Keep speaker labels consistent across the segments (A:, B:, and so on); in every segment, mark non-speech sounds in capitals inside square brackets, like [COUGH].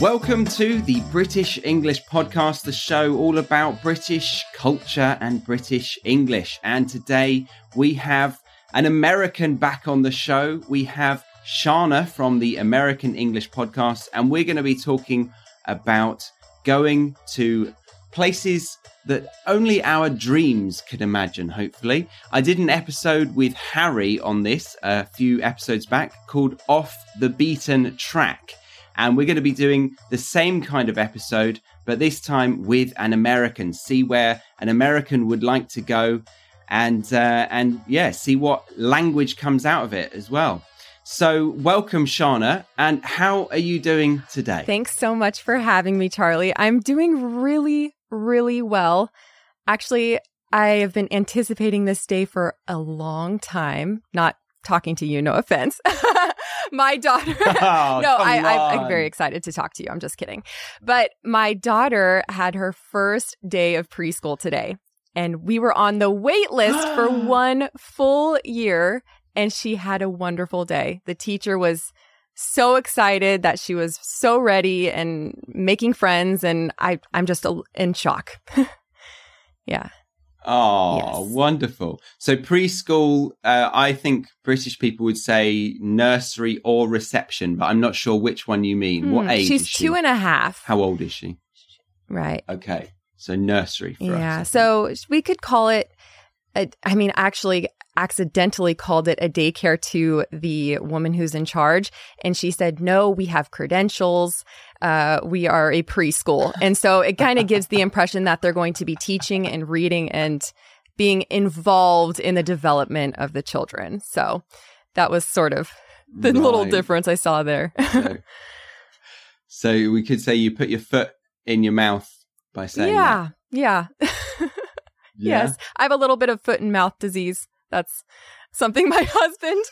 A: Welcome to the British English Podcast, the show all about British culture and British English. And today we have an American back on the show. We have Shana from the American English Podcast, and we're going to be talking about going to places that only our dreams could imagine, hopefully. I did an episode with Harry on this a few episodes back called Off the Beaten Track. And we're going to be doing the same kind of episode, but this time with an American. See where an American would like to go, and uh, and yeah, see what language comes out of it as well. So, welcome, Shana. And how are you doing today?
B: Thanks so much for having me, Charlie. I'm doing really, really well. Actually, I have been anticipating this day for a long time. Not talking to you, no offense. [LAUGHS] my daughter. [LAUGHS]
A: Oh,
B: no, I, I, I'm very excited to talk to you. I'm just kidding. But my daughter had her first day of preschool today, and we were on the wait list for [GASPS] one full year, and she had a wonderful day. The teacher was so excited that she was so ready and making friends, and I, I'm just in shock. [LAUGHS] yeah.
A: Oh,
B: Yes.
A: wonderful. So, preschool, uh, I think British people would say nursery or reception, but I'm not sure which one you mean. what
B: Hmm,
A: age
B: She's
A: is she?
B: two and a half.
A: How old is she?
B: right.
A: Okay. So, nursery for
B: Yeah.
A: us.
B: So we could call it, I mean, actually, accidentally called it a daycare to the woman who's in charge. And she said, no, we have credentials. Uh, we are a preschool. And so it kind of gives the impression that they're going to be teaching and reading and being involved in the development of the children. So that was sort of the little difference I saw there.
A: So, [LAUGHS] so we could say you put your foot in your mouth by saying that.
B: yeah. [LAUGHS] Yeah. Yes. I have a little bit of foot and mouth disease. That's something my [LAUGHS] husband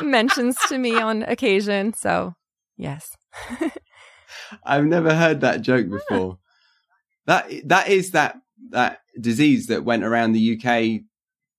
B: mentions to me on occasion. So, yes.
A: I've never heard that joke ah. before. That that is that that disease that went around the UK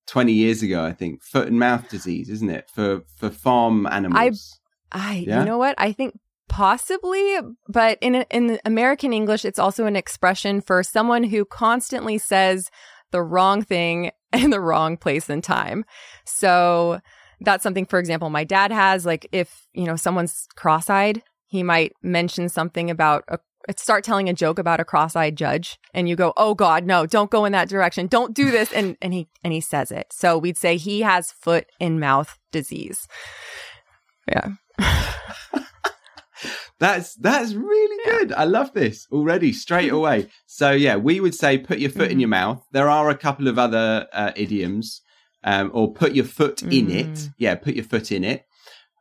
A: twenty years ago. I think foot and mouth disease, isn't it? For for farm animals.
B: I,
A: Yeah?
B: you know what? I think possibly, but in in American English, it's also an expression for someone who constantly says the wrong thing [LAUGHS] in the wrong place and time. So that's something, for example, my dad has. Like, if you know someone's cross-eyed, he might mention something about a. Start telling a joke about a cross-eyed judge, and you go, "Oh God, no! Don't go in that direction. Don't do this." And and he and he says it. So we'd say he has foot and mouth disease. Yeah. [LAUGHS]
A: That's that's really good. I love this already straight away. So yeah, we would say put your foot in
B: Mhm.
A: your mouth. There are a couple of other uh, idioms, um, or put your foot in it.
B: Mm.
A: Yeah, put your foot in it.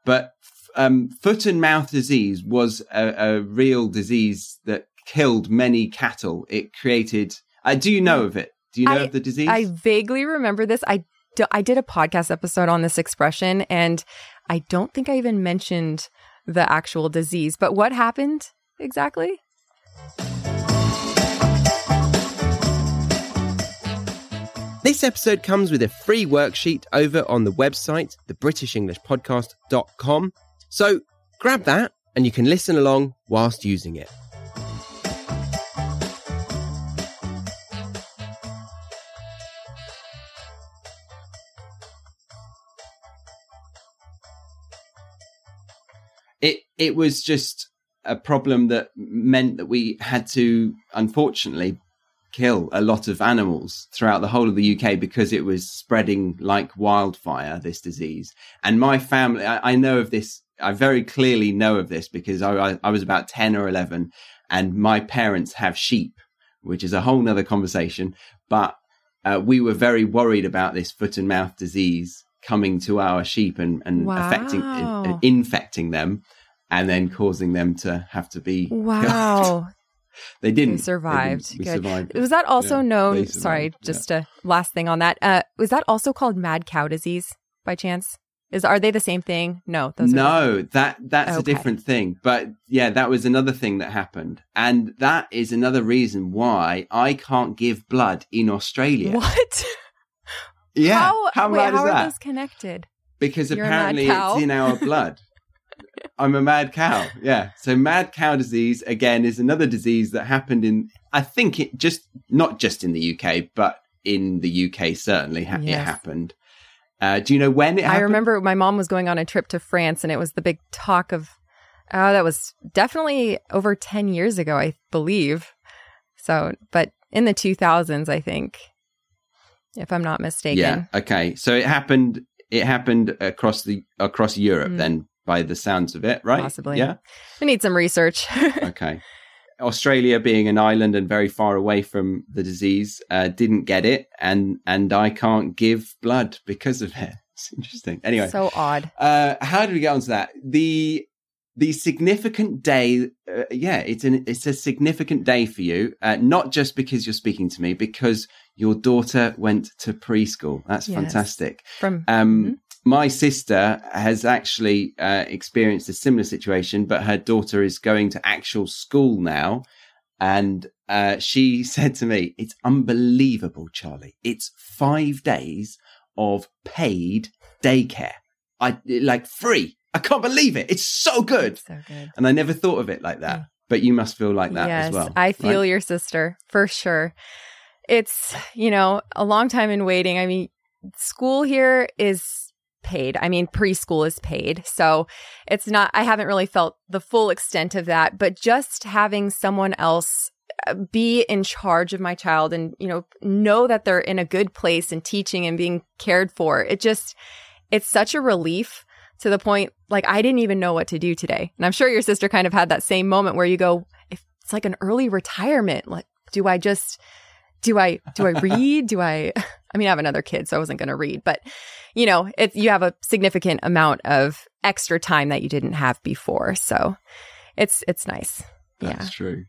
A: But um, foot and mouth disease was a, a real disease that killed many cattle. It created. Uh, do you know of it? Do you know
B: I-
A: of the disease?
B: I vaguely remember this. I I did a podcast episode on this expression, and I don't think I even mentioned the actual disease. But what happened exactly?
C: This episode comes with a free worksheet over on the website, thebritishenglishpodcast.com. So grab that and you can listen along whilst using it.
A: It was just a problem that meant that we had to unfortunately kill a lot of animals throughout the whole of the UK because it was spreading like wildfire this disease. And my family I, I know of this I very clearly know of this because I, I, I was about 10 or 11 and my parents have sheep which is a whole nother conversation. But uh, we were very worried about this foot and mouth disease coming to our sheep and, and affecting
B: Wow.
A: uh, infecting them and then causing them to have to be [LAUGHS]
B: Wow.
A: they didn't
B: They survived.
A: They didn't. survived
B: Was that also
A: Yeah,
B: known? Sorry, just a last thing on that. Uh, was that also called mad cow disease by chance? Is are they the same thing? No, those are
A: no that that's a different thing but yeah that was another thing that happened and that is another reason why i can't give blood in australia
B: what?
A: yeah
B: How,
A: how,
B: wait,
A: mad
B: how
A: is
B: are
A: that
B: those connected?
A: because
B: You're
A: apparently it's in our blood [LAUGHS] I'm a mad cow. Yeah. So mad cow disease again is another disease that happened in I think it just not just in the UK, but in the UK certainly ha-
B: Yes.
A: it happened. Uh, do you know when it
B: I remember my mom was going on a trip to France and it was the big talk of, oh, that was definitely over 10 years ago, I believe. So, but in the 2000s, I think, if I'm not mistaken.
A: Yeah. Okay. So it happened. It happened across the across Europe.
B: Mm.
A: Then, by the sounds of it, right?
B: Possibly.
A: Yeah.
B: We need some research. [LAUGHS]
A: Okay. Australia, being an island and very far away from the disease, uh, didn't get it, and and I can't give blood because of it. [LAUGHS] It's interesting. Anyway,
B: so odd.
A: uh, how did we get onto that? The the significant day, uh, yeah, it's an it's a significant day for you, uh, not just because you're speaking to me, because your daughter went to preschool. That's
B: Yes.
A: fantastic.
B: From
A: Um,
B: Mhm.
A: My sister has actually uh, experienced a similar situation, but her daughter is going to actual school now. And uh, she [LAUGHS] said to me, It's unbelievable, Charlie. It's five days of paid daycare. I like free. I can't believe it. It's so good.
B: so good.
A: And I never thought of it like that. But you must feel like that
B: yes,
A: as well.
B: I feel
A: right?
B: your sister for sure. It's, you know, a long time in waiting. I mean, school here is paid. I mean, preschool is paid. So it's not, I haven't really felt the full extent of that, but just having someone else uh, be in charge of my child and, you know, know that they're in a good place and teaching and being cared for, it just, it's such a relief to the point like I didn't even know what to do today. And I'm sure your sister kind of had that same moment where you go, it's like an early retirement, like do I just do I do I read? do I [LAUGHS] I mean I have another kid so I wasn't going to read, but you know, it's you have a significant amount of extra time that you didn't have before. So it's it's nice.
A: That's
B: yeah.
A: true.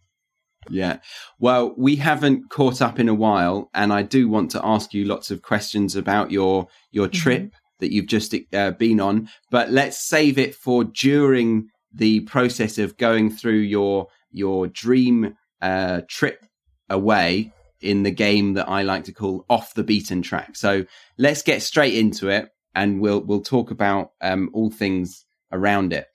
A: Yeah. Well, we haven't caught up in a while, and I do want to ask you lots of questions about your your
B: Mm-hmm.
A: trip that you've just uh, been on. But let's save it for during the process of going through your your dream uh, trip away in the game that I like to call off the beaten track. So let's get straight into it, and we'll we'll talk about um, all things around it.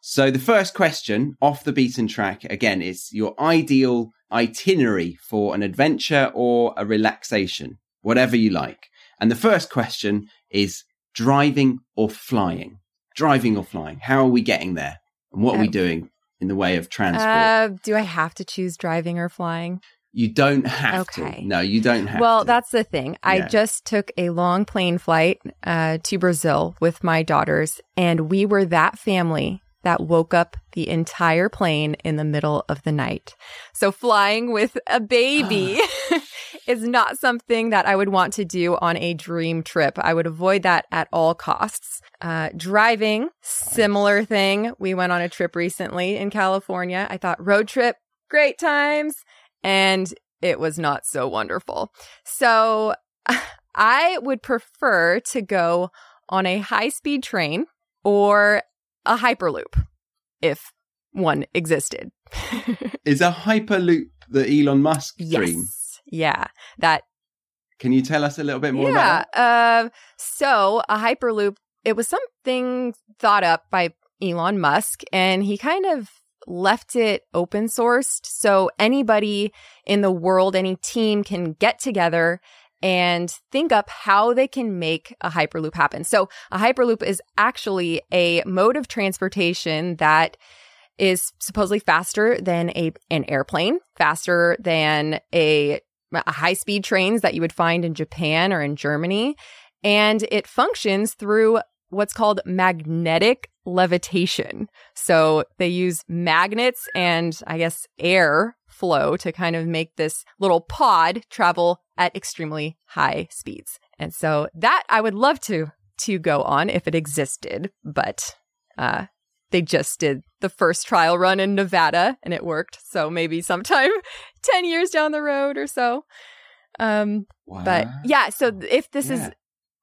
A: So the first question off the beaten track again is your ideal itinerary for an adventure or a relaxation, whatever you like. And the first question is driving or flying? Driving or flying? How are we getting there? And what are we
B: Uh,
A: doing in the way of transport?
B: Uh, do I have to choose driving or flying?
A: You don't have
B: okay.
A: to. No, you don't have to
B: well,
A: to.
B: that's the thing. I
A: Yeah.
B: just took a long plane flight uh, to Brazil with my daughters, and we were that family that woke up the entire plane in the middle of the night. So flying with a baby [SIGHS] [LAUGHS] is not something that I would want to do on a dream trip. I would avoid that at all costs. Uh, driving, similar thing. We went on a trip recently in California. I thought road trip, great times. And it was not so wonderful. So [LAUGHS] I would prefer to go on a high speed train or a hyperloop if one existed. [LAUGHS]
A: Is a hyperloop the Elon Musk dream?
B: yes. Yeah. That
A: Can you tell us a little bit more about
B: yeah. Uh, so a hyperloop, it was something thought up by Elon Musk, and he kind of left it open sourced. So anybody in the world, any team can get together and think up how they can make a hyperloop happen. So a hyperloop is actually a mode of transportation that is supposedly faster than a an airplane, faster than a, a high speed trains that you would find in Japan or in Germany, and it functions through what's called magnetic levitation. So they use magnets and I guess air flow to kind of make this little pod travel at extremely high speeds. And so that I would love to to go on if it existed, but uh they just did the first trial run in Nevada and it worked. So maybe sometime [LAUGHS] 10 years down the road or so. Um
A: Wow.
B: but yeah, so if this
A: Yeah.
B: is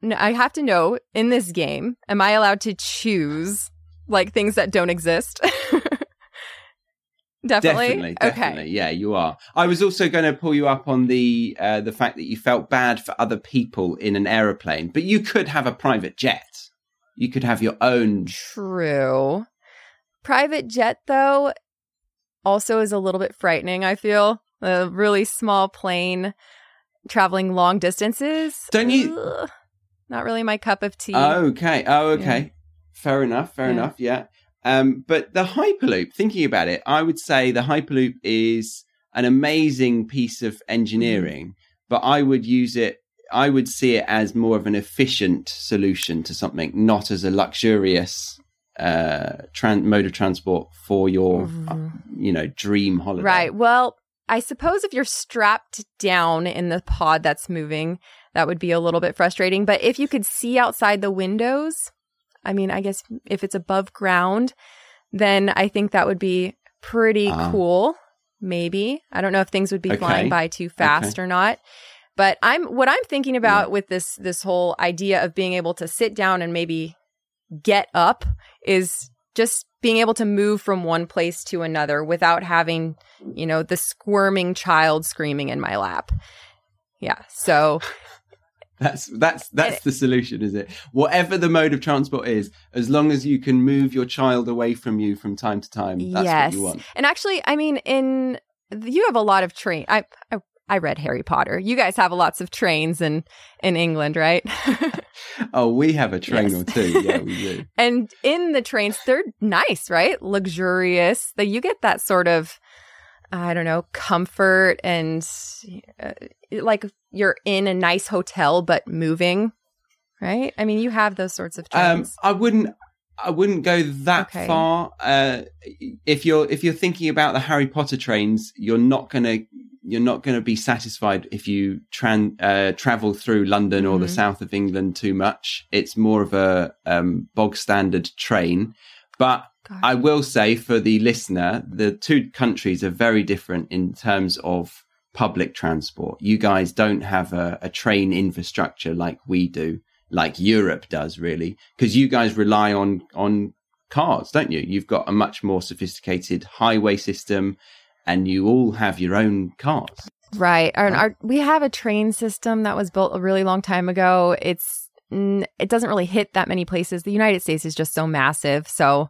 B: I have to know in this game, am I allowed to choose like things that don't exist? Definitely. [LAUGHS]
A: Definitely, definitely.
B: Okay.
A: Yeah, you are. I was also going to pull you up on the uh, the fact that you felt bad for other people in an aeroplane, but you could have a private jet. You could have your own.
B: True. Private jet, though, also is a little bit frightening, I feel. A really small plane traveling long distances.
A: Don't you?
B: Ugh, not really my cup of tea.
A: Okay. Oh, okay.
B: Yeah.
A: Fair enough. Fair
B: Yeah.
A: enough. Yeah. Um, but the Hyperloop, thinking about it, I would say the Hyperloop is an amazing piece of engineering, but I would use it, I would see it as more of an efficient solution to something, not as a luxurious uh, tran- mode of transport for your, uh, you know, dream holiday.
B: Right. Well, I suppose if you're strapped down in the pod that's moving, that would be a little bit frustrating. But if you could see outside the windows, I mean, I guess if it's above ground, then I think that would be pretty
A: Ah.
B: cool. Maybe. I don't know if things would be
A: Okay.
B: flying by too fast or not. But I'm what I'm thinking about with this this whole idea of being able to sit down and maybe get up is just being able to move from one place to another without having, you know, the squirming child screaming in my lap. Yeah. So, [LAUGHS]
A: That's that's that's the solution, is it? Whatever the mode of transport is, as long as you can move your child away from you from time to time, that's
B: yes.
A: what you want.
B: And actually, I mean, in you have a lot of train. I, I I read Harry Potter. You guys have lots of trains in in England, right? [LAUGHS]
A: Oh, we have a train
B: Yes.
A: or two. Yeah, we do. [LAUGHS]
B: and in the trains, they're nice, right? Luxurious. That you get that sort of, I don't know, comfort and uh, like you're in a nice hotel but moving, right? I mean, you have those sorts of
A: Um,
B: trains.
A: I wouldn't. I wouldn't go that
B: Okay.
A: far. Uh, if you're if you're thinking about the Harry Potter trains, you're not gonna you're not gonna be satisfied if you tran- uh, travel through London or the
B: Mhm.
A: south of England too much. It's more of a um, bog standard train, but
B: Gosh.
A: I will say for the listener, the two countries are very different in terms of public transport. You guys don't have a, a train infrastructure like we do, like Europe does, really, because you guys rely on on cars, don't you? You've got a much more sophisticated highway system, and you all have your own cars.
B: Right. And our, we have a train system that was built a really long time ago. It's it doesn't really hit that many places. The United States is just so massive. So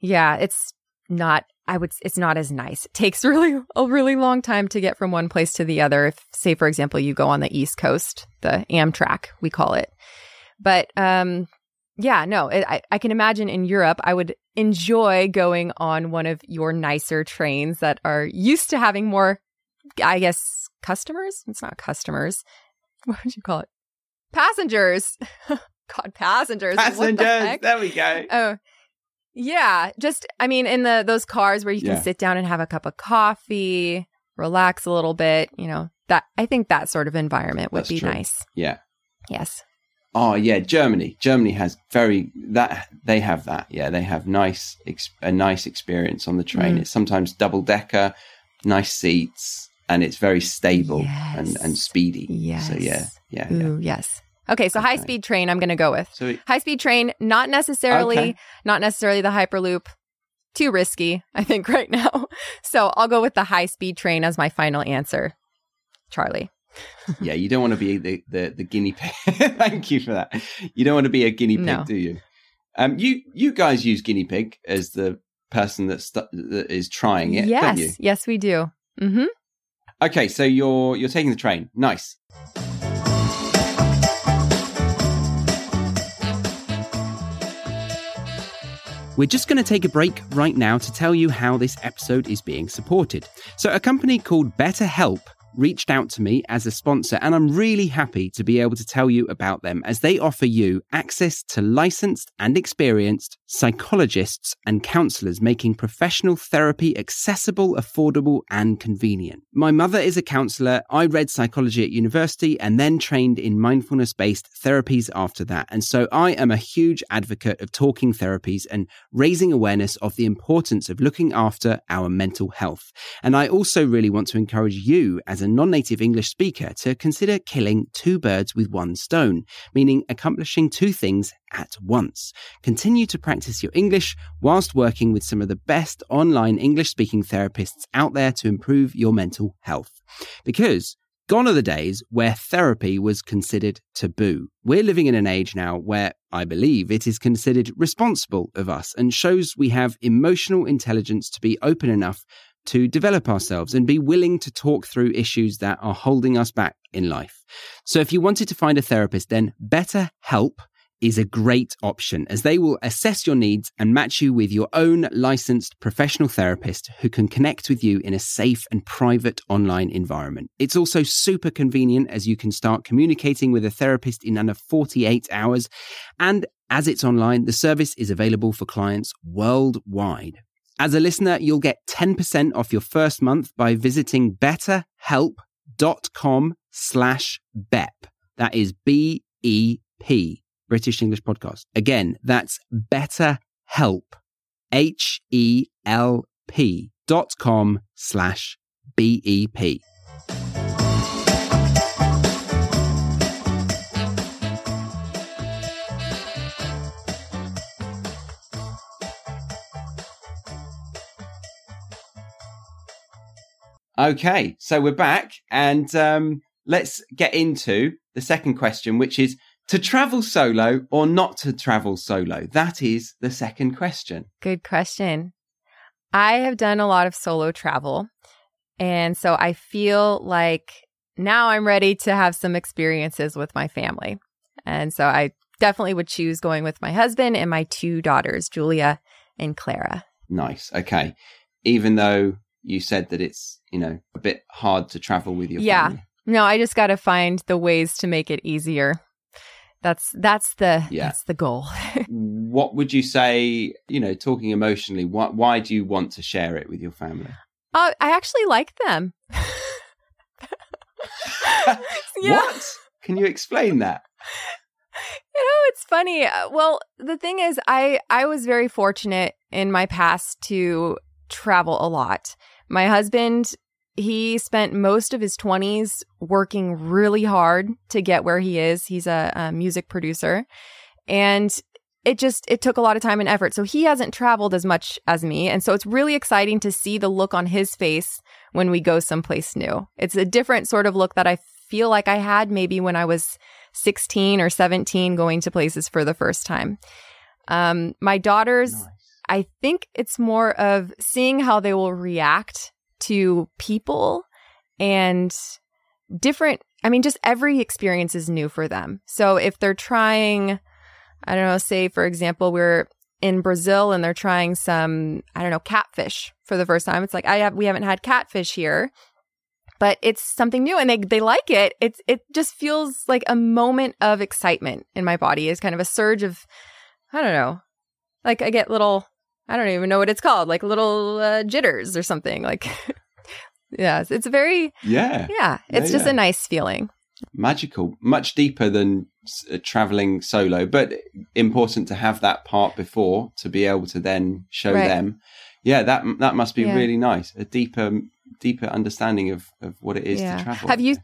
B: yeah, it's not I would it's not as nice. It takes [LAUGHS] really a really long time to get from one place to the other. If say for example you go on the East Coast, the Amtrak, we call it. But um yeah, no, it, I, I can imagine in Europe, I would enjoy going on one of your nicer trains that are used to having more I guess customers. It's not customers. [LAUGHS] What would you call it? Passengers. [LAUGHS] God, passengers. The
A: Passengers,
B: heck?
A: there we go.
B: Oh, yeah. Just, I mean, in the those cars where you can
A: Yeah.
B: sit down and have a cup of coffee, relax a little bit. You know that I think that sort of environment would
A: That's
B: be
A: true.
B: nice.
A: Yeah.
B: Yes.
A: Oh yeah, Germany. Germany has very that they have that. Yeah, they have nice ex- a nice experience on the train.
B: Mm.
A: It's sometimes double decker, nice seats, and it's very stable and
B: Yes.
A: and speedy.
B: Yes.
A: So yeah, yeah, yeah.
B: Yes. Okay, so
A: Okay.
B: high speed train. I'm going to go with
A: So it-
B: high speed train. Not necessarily,
A: Okay.
B: not necessarily the hyperloop. Too risky, I think, [LAUGHS] right now. So I'll go with the high speed train as my final answer. Charlie. [LAUGHS]
A: yeah, you don't want to be the the, the guinea pig. [LAUGHS] Thank you for that. You don't want to be a guinea pig,
B: No.
A: do you? Um, you you guys use guinea pig as the person that stu- that is trying it,
B: yes,
A: don't you?
B: yes, we do. Mm-hmm.
A: Okay, so you're you're taking the train. Nice. We're just going to take a break right now to tell you how this episode is being supported. So, a company called BetterHelp reached out to me as a sponsor, and I'm really happy to be able to tell you about them as they offer you access to licensed and experienced psychologists and counselors, making professional therapy accessible, affordable, and convenient. My mother is a counselor. I read psychology at university and then trained in mindfulness based therapies after that. And so I am a huge advocate of talking therapies and raising awareness of the importance of looking after our mental health. And I also really want to encourage you as a non-native English speaker to consider killing two birds with one stone, meaning accomplishing two things at once. Continue to practice your English whilst working with some of the best online English speaking therapists out there to improve your mental health. Because
C: Gone are the days where therapy was considered taboo. We're living in an age now where I believe it is considered responsible of us and shows we have emotional intelligence to be open enough to develop ourselves and be willing to talk through issues that are holding us back in life. So if you wanted to find a therapist, then BetterHelp is a great option as they will assess your needs and match you with your own licensed professional therapist who can connect with you in a safe and private online environment. It's also super convenient as you can start communicating with a therapist in under 48 hours. And as it's online, the service is available for clients worldwide. As a listener, you'll get 10% off your first month by visiting betterhelp.com slash BEP. That is B-E-P British English Podcast. Again, that's BetterHelp, H E L P dot com slash B
A: Okay, so we're back and um, let's get into the second question, which is to travel solo or not to travel solo? That is the second question.
B: Good question. I have done a lot of solo travel. And so I feel like now I'm ready to have some experiences with my family. And so I definitely would choose going with my husband and my two daughters, Julia and Clara.
A: Nice. Okay. Even though you said that it's, you know, a bit hard to travel with your
B: yeah.
A: family.
B: No, I just got to find the ways to make it easier. That's that's the
A: Yeah.
B: that's the goal. [LAUGHS]
A: what would you say, you know, talking emotionally, why, why do you want to share it with your family?
B: Uh, I actually like them. [LAUGHS] [LAUGHS] Yeah.
A: What? Can you explain that?
B: You know, it's funny. Uh, Well, the thing is, I I was very fortunate in my past to travel a lot. My husband, he spent most of his twenties working really hard to get where he is. He's a, a music producer, and it just it took a lot of time and effort. So he hasn't traveled as much as me, and so it's really exciting to see the look on his face when we go someplace new. It's a different sort of look that I feel like I had maybe when I was 16 or 17 going to places for the first time. Um, my daughters,
A: Nice.
B: I think it's more of seeing how they will react to people and different. I mean, just every experience is new for them. So if they're trying, I don't know, say for example, we're in Brazil and they're trying some, I don't know, catfish for the first time. It's like I have we haven't had catfish here, but it's something new and they they like it. It's it just feels like a moment of excitement in my body. Is kind of a surge of I don't know. Like I get little I don't even know what it's called, like little uh, jitters or something. Like [LAUGHS] yes, it's very
A: Yeah.
B: yeah, it's
A: Yeah,
B: just
A: yeah.
B: a nice feeling.
A: Magical. Much deeper than uh, traveling solo, but important to have that part before to be able to then show
B: Right.
A: them. Yeah, that that must be
B: Yeah.
A: really nice. A deeper deeper understanding of, of what it is
B: Yeah.
A: to travel.
B: Have you-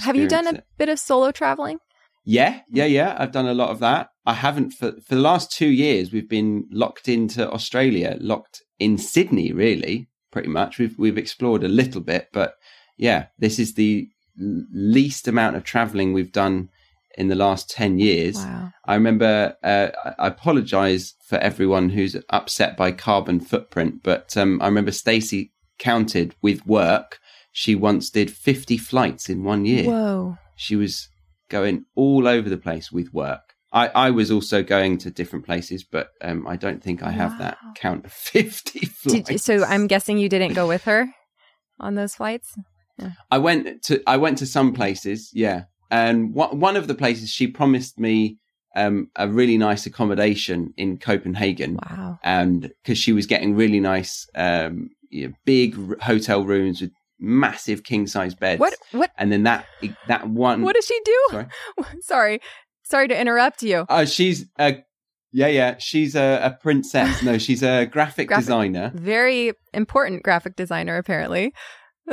B: Have you done a
A: it.
B: bit of solo traveling?
A: Yeah, yeah, yeah. I've done a lot of that. I haven't for for the last two years. We've been locked into Australia, locked in Sydney. Really, pretty much. We've we've explored a little bit, but yeah, this is the least amount of traveling we've done in the last ten years.
B: Wow.
A: I remember. Uh, I apologize for everyone who's upset by carbon footprint, but um, I remember Stacey counted with work. She once did fifty flights in one year
B: Whoa.
A: she was going all over the place with work. I, I was also going to different places, but um, I don't think I have that count of [LAUGHS] 50 flights.
B: Did you, so I'm guessing you didn't go with her [LAUGHS] on those flights?
A: I went to I went to some places, yeah. And one one of the places she promised me um, a really nice accommodation in Copenhagen,
B: Wow.
A: and because she was getting really nice, um, you know, big r- hotel rooms with massive king size beds.
B: What what
A: And then that that one.
B: what does she do?
A: Sorry. [LAUGHS]
B: Sorry. Sorry to interrupt you.
A: Oh, she's a yeah, yeah. She's a, a princess. No, she's a [LAUGHS] graphic,
B: Graphic-
A: designer.
B: Very important graphic designer apparently. [LAUGHS]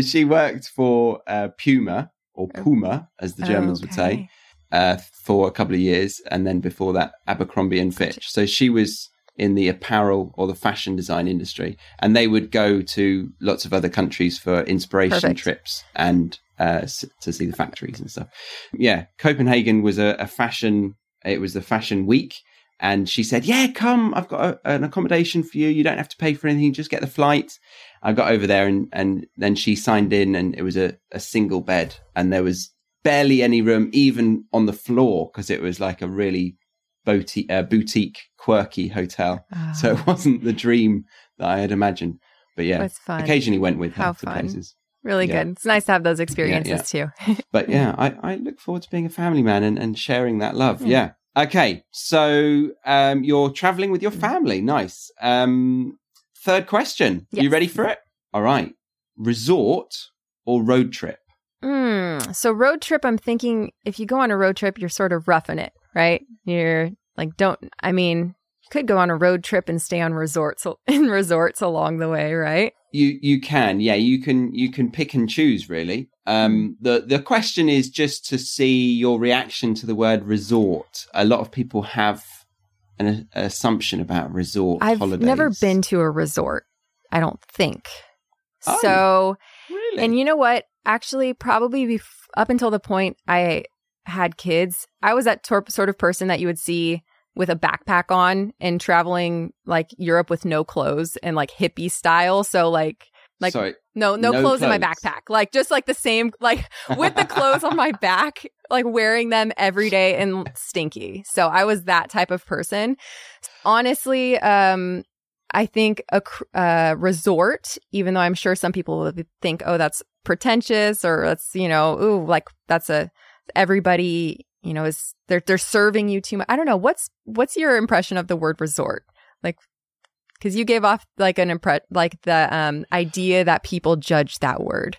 A: she worked for uh, Puma or Puma, as the Germans would say, uh, for a couple of years, and then before that, Abercrombie and Fitch. So she was
D: in the apparel or the fashion design industry, and they would go to lots of other countries for inspiration
B: Perfect.
D: trips and uh, to see the factories and stuff. Yeah, Copenhagen was a, a fashion. It was the fashion week, and she said, "Yeah, come. I've got a, an accommodation for you. You don't have to pay for anything. Just get the flight." I got over there, and and then she signed in, and it was a, a single bed, and there was barely any room, even on the floor, because it was like a really boutique, uh, boutique, quirky hotel. So it wasn't the dream that I had imagined. But yeah, occasionally went with her
B: How
D: to
B: fun.
D: places.
B: Really
D: Yeah.
B: good. It's nice to have those experiences too. [LAUGHS]
D: But yeah, I, I look forward to being a family man and, and sharing that love.
B: Hmm.
D: Yeah. Okay. So um, you're traveling with your family. Nice. Um, third question. Are
B: you
D: ready for it? All right. Resort or road trip?
B: Mm, so road trip, I'm thinking if you go on a road trip, you're sort of roughing it, right? You're like, don't. I mean, you could go on a road trip and stay on resorts [LAUGHS] in resorts along the way, right?
D: You you can yeah you can you can pick and choose really. Um, the the question is just to see your reaction to the word resort. A lot of people have an, a- assumption about resort
B: I've
D: holidays.
B: never been to a resort. I don't think.
D: Oh.
B: So,
D: really.
B: and you know what? Actually, probably bef- up until the point I had kids, I was that tor- sort of person that you would see with a backpack on and traveling like Europe with no clothes and like hippie style. So like like
D: Sorry.
B: no no,
D: No
B: clothes, in my backpack. Like just like the same like [LAUGHS] with the clothes on my back, like wearing them every day and stinky. So I was that type of person. Honestly, um I think a uh, resort, even though I'm sure some people would think, oh, that's pretentious or that's, you know, ooh, like that's a, everybody, you know, is they're, they're serving you too much. I don't know. What's, what's your impression of the word resort? Like, cause you gave off like an impre, like the, um, idea that people judge that word.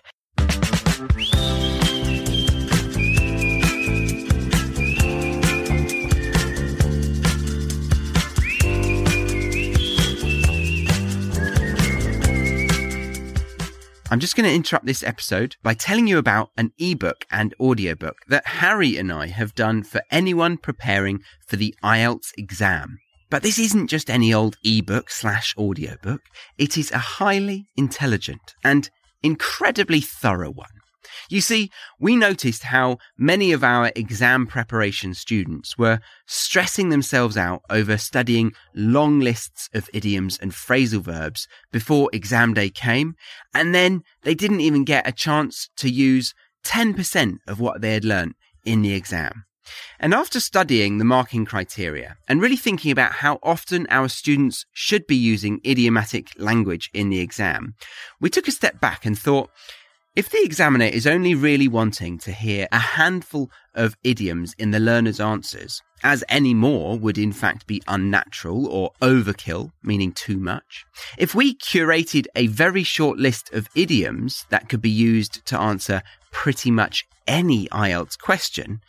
A: I'm just going to interrupt this episode by telling you about an ebook and audiobook that Harry and I have done for anyone preparing for the IELTS exam. But this isn't just any old ebook slash audiobook. It is a highly intelligent and incredibly thorough one. You see, we noticed how many of our exam preparation students were stressing themselves out over studying long lists of idioms and phrasal verbs before exam day came, and then they didn't even get a chance to use 10% of what they had learnt in the exam. And after studying the marking criteria and really thinking about how often our students should be using idiomatic language in the exam, we took a step back and thought, if the examiner is only really wanting to hear a handful of idioms in the learner's answers, as any more would in fact be unnatural or overkill, meaning too much, if we curated a very short list of idioms that could be used to answer pretty much any IELTS question,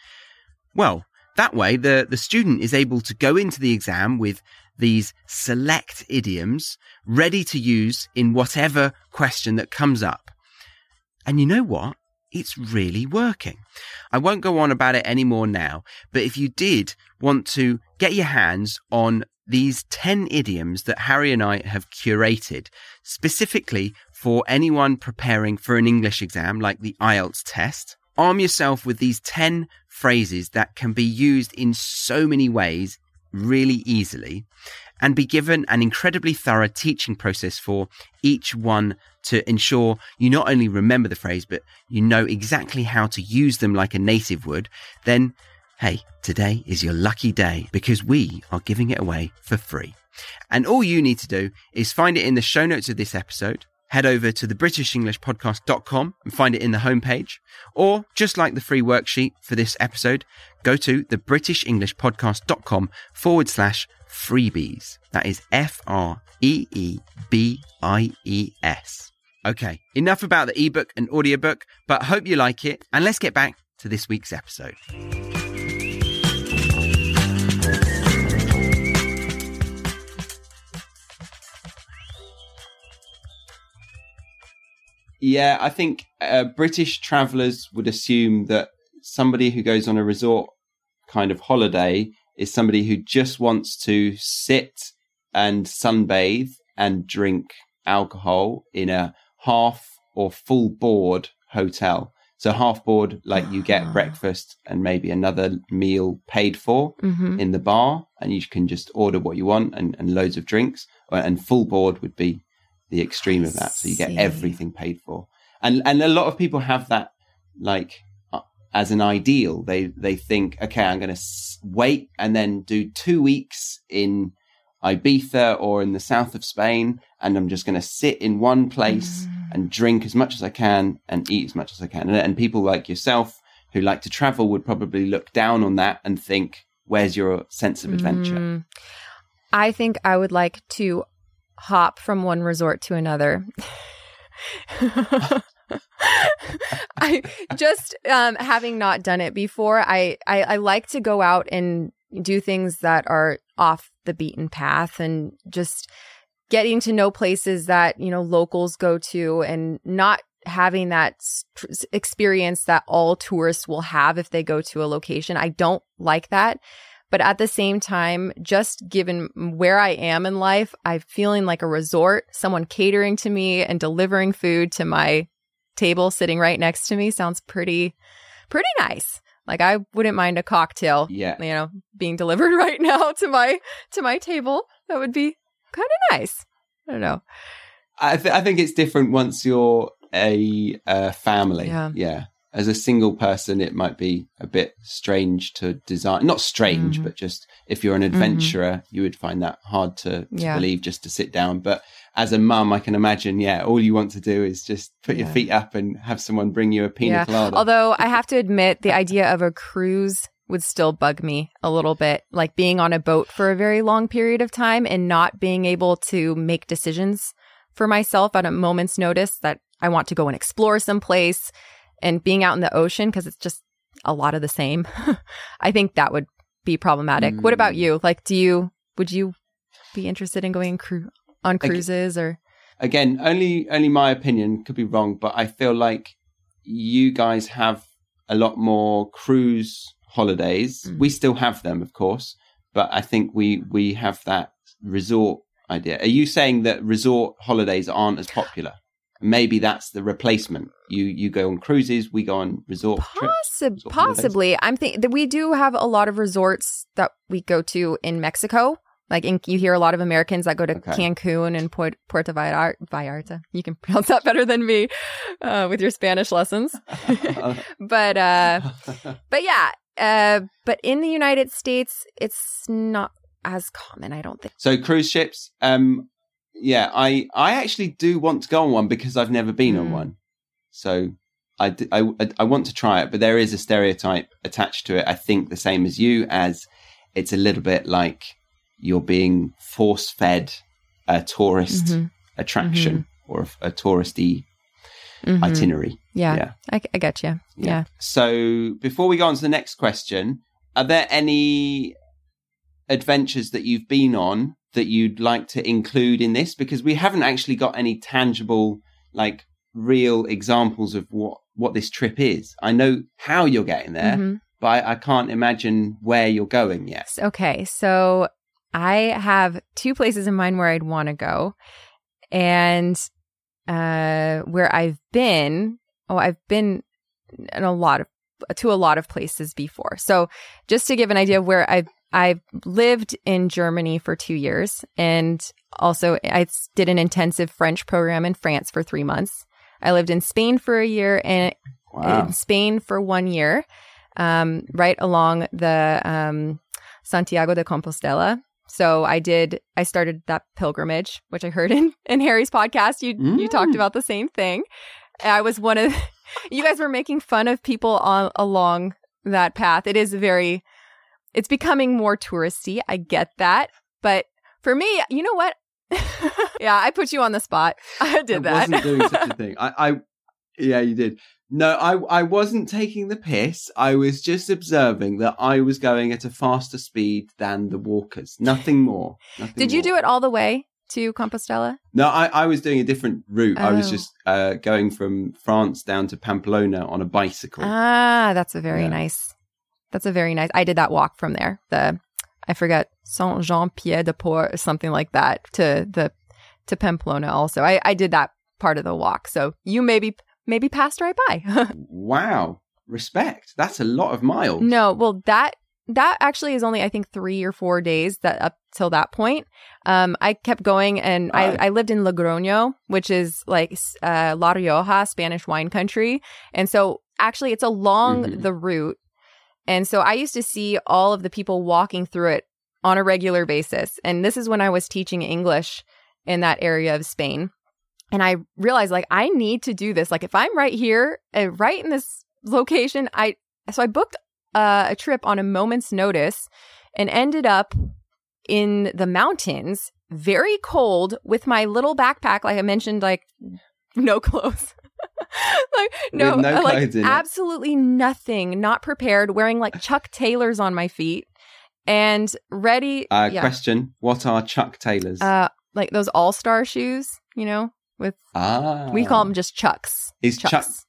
A: well, that way the, the student is able to go into the exam with these select idioms ready to use in whatever question that comes up. And you know what? It's really working. I won't go on about it anymore now, but if you did want to get your hands on these 10 idioms that Harry and I have curated specifically for anyone preparing for an English exam like the IELTS test, arm yourself with these 10 phrases that can be used in so many ways really easily and be given an incredibly thorough teaching process for each one to ensure you not only remember the phrase, but you know exactly how to use them like a native would, then hey, today is your lucky day because we are giving it away for free. And all you need to do is find it in the show notes of this episode. Head over to the britishenglishpodcast.com and find it in the homepage. Or just like the free worksheet for this episode, go to the britishenglishpodcast.com forward slash freebies. That is F R E E B I E S. Okay, enough about the ebook and audiobook, but hope you like it. And let's get back to this week's episode.
D: Yeah, I think uh, British travellers would assume that somebody who goes on a resort kind of holiday is somebody who just wants to sit
A: and sunbathe and drink alcohol in a half or full board hotel. So half board, like you get
B: Ah.
A: breakfast and maybe another meal paid for
B: hmm
A: in the bar, and you can just order what you want and, and loads of drinks. And full board would be the extreme of that. So you get
B: see.
A: everything paid for. And and a lot of people have that like as an ideal. They they think, okay, I'm going to wait and then do two weeks in Ibiza or in the south of Spain, and I'm just going to sit in one place
B: Mm.
A: and drink as much as I can and eat as much as I can. And, and people like yourself who like to travel would probably look down on that and think, where's your sense of adventure?
B: Mm. I think I would like to hop from one resort to another. [LAUGHS] [LAUGHS] [LAUGHS] I just um, having not done it before, I, I I like to go out and do things that are off the beaten path and just getting to know places that you know locals go to and not having that experience that all tourists will have if they go to a location. I don't like that. But at the same time, just given where I am in life, I'm feeling like a resort, someone catering to me and delivering food to my table sitting right next to me sounds pretty, pretty nice. Like I wouldn't mind a cocktail,
A: Yeah.
B: you know, being delivered [LAUGHS] right now to my, to my table. That would be kind of nice. I don't know.
A: I, th- I think it's different once you're a, uh family.
B: Yeah.
A: As a single person, it might be a bit strange to design. Not strange,
B: Mhm.
A: but just if you're an adventurer, you would find that hard to, to
B: Yeah.
A: believe just to sit down. But as a mum, I can imagine, yeah, all you want to do is just put your feet up and have someone bring you a pina
B: Yeah.
A: colada.
B: Although I have to admit, the idea of a cruise would still bug me a little bit. Like being on a boat for a very long period of time and not being able to make decisions for myself at a moment's notice that I want to go and explore someplace and being out in the ocean because it's just a lot of the same. [LAUGHS] I think that would be problematic. What about
A: Mm.
B: you? Like, do you, would you be interested in going cru- on cruises or?
A: again, only only my opinion could be wrong, but I feel like you guys have a lot more cruise holidays.
B: Mm.
A: We still have them, of course, but I think we we have that resort idea. Are you saying that resort holidays aren't as popular? Maybe that's the replacement. You you go on cruises, we go on resort trips.
B: Possi-
A: holidays.
B: possibly. I'm thinking that we do have a lot of resorts that we go to in Mexico. Like in, you hear a lot of Americans that go to
A: Okay.
B: Cancun and Port- Puerto Vallarta. You can [LAUGHS] pronounce that better than me uh, with your Spanish lessons. [LAUGHS] but uh, [LAUGHS] but yeah. Uh, but in the United States, it's not as common. I don't think.
A: So cruise ships, um, yeah, I I actually do want to go on one because I've never been on
B: Mm.
A: one. So I, I I want to try it, but there is a stereotype attached to it. I think the same as you, as it's a little bit like you're being force fed a tourist
B: Mhm.
A: attraction or a, a touristy
B: Mhm.
A: itinerary.
B: Yeah,
A: Yeah.
B: I, I get you. Yeah.
A: So before we go on to the next question, are there any adventures that you've been on that you'd like to include in this? Because we haven't actually got any tangible, like real examples of what what this trip is. I know how you're getting there,
B: Mhm.
A: but I, I can't imagine where you're going yet.
B: Okay, so I have two places in mind where I'd want to go, and uh, where I've been. Oh, I've been in a lot of to a lot of places before. So, just to give an idea of where I've I've lived in Germany for two years, and also I did an intensive French program in France for three months. I lived in Spain for a year and
A: Wow.
B: in Spain for one year, um, right along the um, Santiago de Compostela. So I did. I started that pilgrimage, which I heard in in Harry's podcast. You you talked
A: Mm.
B: about the same thing. I was one of [LAUGHS] you guys were making fun of people on along that path. It is very. It's becoming more touristy. I get that, but for me, you know what? [LAUGHS] yeah, I put you on the spot. [LAUGHS] I did that.
A: I
B: that.
A: wasn't doing such a thing. I, I, yeah, you did. No, I, I wasn't taking the piss. I was just observing that I was going at a faster speed than the walkers. Nothing more. Nothing
B: Did you
A: more.
B: do it all the way to Compostela?
A: No, I, I was doing a different route. I was
B: Oh.
A: just uh, going from France down to Pamplona on a bicycle.
B: Ah, that's a very
A: Yeah.
B: nice. That's a very nice. I did that walk from there. The I forget Saint Jean Pied de Port something like that to the to Pamplona. Also, I I did that part of the walk, so you maybe maybe passed right by. [LAUGHS]
A: wow, respect. That's a lot of miles.
B: no, well that that actually is only I think three or four days that up till that point. Um, I kept going and. I, I lived in Logroño, which is like uh, La Rioja, Spanish wine country, and so actually it's along
A: Mhm.
B: the route, and so I used to see all of the people walking through it on a regular basis, and this is when I was teaching English in that area of Spain, and I realized like I need to do this. Like if I'm right here, uh, right in this location, I so I booked uh, a trip on a moment's notice and ended up in the mountains, very cold, with my little backpack, like I mentioned, like [LAUGHS] no clothes. [LAUGHS] like no,
A: With no
B: uh, like
A: in it.
B: absolutely nothing, not prepared, wearing like Chuck Taylors on my feet and ready.
A: Uh,
B: yeah,
A: Question: What are Chuck Taylors?
B: uh, like those all star shoes, you know, with
A: ah,
B: we call them just Chucks.
A: Is Chuck?
B: Chucks.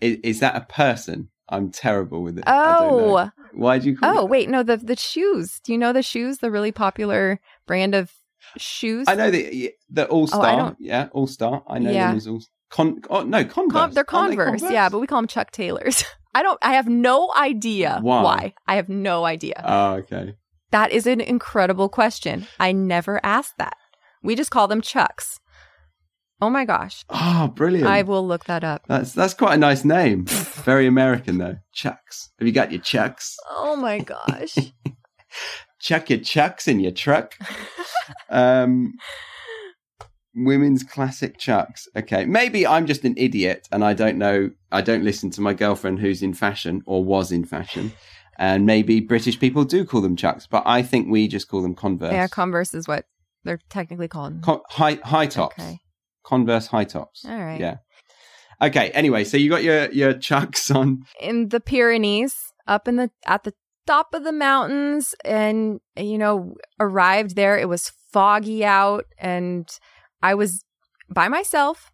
A: Is, is that a person? I'm terrible with it. I don't know.
B: Oh,
A: why do you call
B: oh,
A: it?
B: wait, no, the the shoes. Do you know the shoes? The really popular brand of shoes.
A: I know the the All Star.
B: Oh,
A: Yeah, All Star. I know
B: Yeah.
A: them as all. Con- oh, no, Converse.
B: Con- they're
A: Aren't they
B: Converse, yeah, but we call them Chuck Taylors. [LAUGHS] I don't. I have no idea
A: Why?
B: I have no idea.
A: Oh, okay.
B: that is an incredible question. I never asked that. We just call them Chucks. Oh my gosh,
A: Oh, brilliant.
B: I will look that up.
A: That's that's quite a nice name. [LAUGHS] Very American though. Chucks. Have you got your chucks?
B: Oh my gosh. [LAUGHS]
A: Chuck your chucks in your truck. Um, women's classic chucks. Okay, maybe I'm just an idiot and I don't know. I don't listen to my girlfriend who's in fashion or was in fashion, and maybe British people do call them chucks, but I think we just call them Converse.
B: yeah, Converse is what they're technically called.
A: Con- high high tops.
B: Okay.
A: Converse high tops.
B: All right.
A: Yeah. Okay. Anyway, so you got your your chucks on.
B: in the Pyrenees, up in the at the top of the mountains, and you know, arrived there. It was foggy out, and I was by myself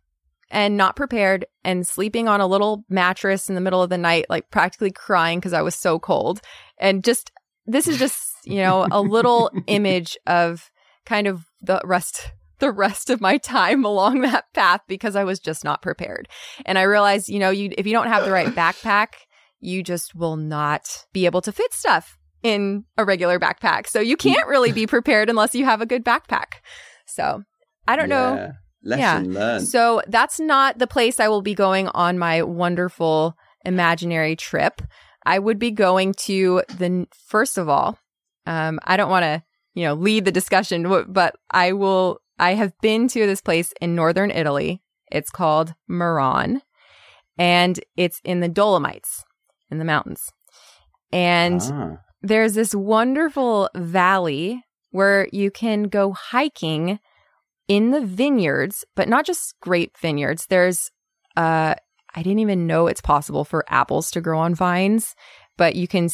B: and not prepared, and sleeping on a little mattress in the middle of the night, like practically crying because I was so cold. And just this is just you know a little [LAUGHS] image of kind of the rest the rest of my time along that path because I was just not prepared. And I realized, you know, you if you don't have the right backpack, you just will not be able to fit stuff in a regular backpack. So you can't really be prepared unless you have a good backpack. So I don't know.
A: Yeah. Learned.
B: So that's not the place I will be going on my wonderful imaginary trip. I would be going to the first of all. Um, I don't want to, you know, lead the discussion, but I will. I have been to this place in northern Italy. It's called Meran, and it's in the Dolomites, in the mountains. And
A: Ah.
B: there's this wonderful valley where you can go hiking in the vineyards, but not just grape vineyards. There's uh I didn't even know it's possible for apples to grow on vines, but you can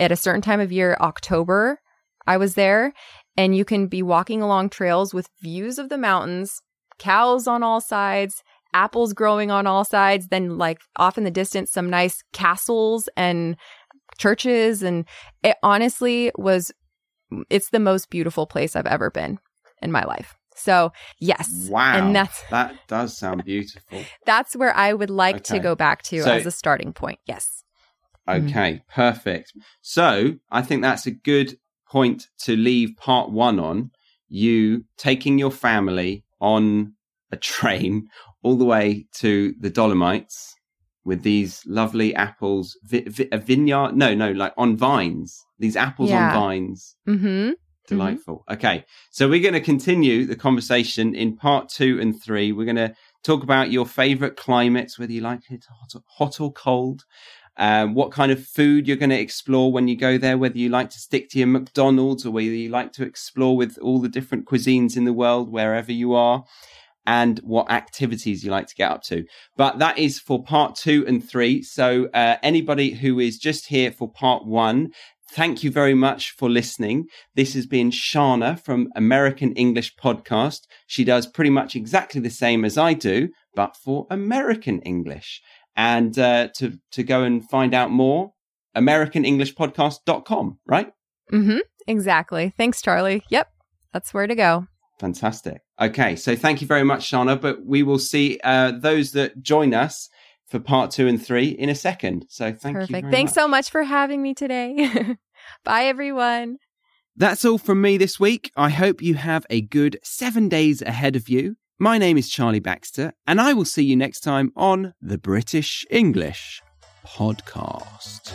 B: at a certain time of year, October, I was there, and you can be walking along trails with views of the mountains, cows on all sides, apples growing on all sides, then like off in the distance some nice castles and churches and it honestly was it's the most beautiful place I've ever been in my life. So, yes.
A: Wow.
B: And that's
A: that does sound beautiful.
B: that's where I would like to go back to
A: So-
B: as a starting point. Yes. Mhm.
A: Okay, perfect. So I think that's a good point to leave part one on. You taking your family on a train all the way to the Dolomites with these lovely apples, vi- vi- a vineyard. No, no, like on vines. These apples
B: Yeah.
A: on vines.
B: Mhm.
A: Delightful. Okay. So we're going to continue the conversation in part two and three. We're going to talk about your favorite climates, whether you like it hot, hot or cold, um, what kind of food you're going to explore when you go there, whether you like to stick to your McDonald's or whether you like to explore with all the different cuisines in the world, wherever you are, and what activities you like to get up to. But that is for part two and three. So uh, anybody who is just here for part one, thank you very much for listening. This has been Shana from American English Podcast. She does pretty much exactly the same as I do, but for American English. And uh, to to go and find out more, AmericanEnglishPodcast.com, right?
B: Mm-hmm. Exactly. Thanks, Charlie. Yep. That's where to go.
E: Fantastic. Okay. So thank you very much, Shana. But we will see uh, those that join us for part two and three in a second. So thank
B: Perfect.
E: you. Perfect.
B: Thanks
E: much.
B: so much for having me today. [LAUGHS] Bye, everyone.
A: That's all from me this week. I hope you have a good seven days ahead of you. My name is Charlie Baxter, and I will see you next time on the British English Podcast.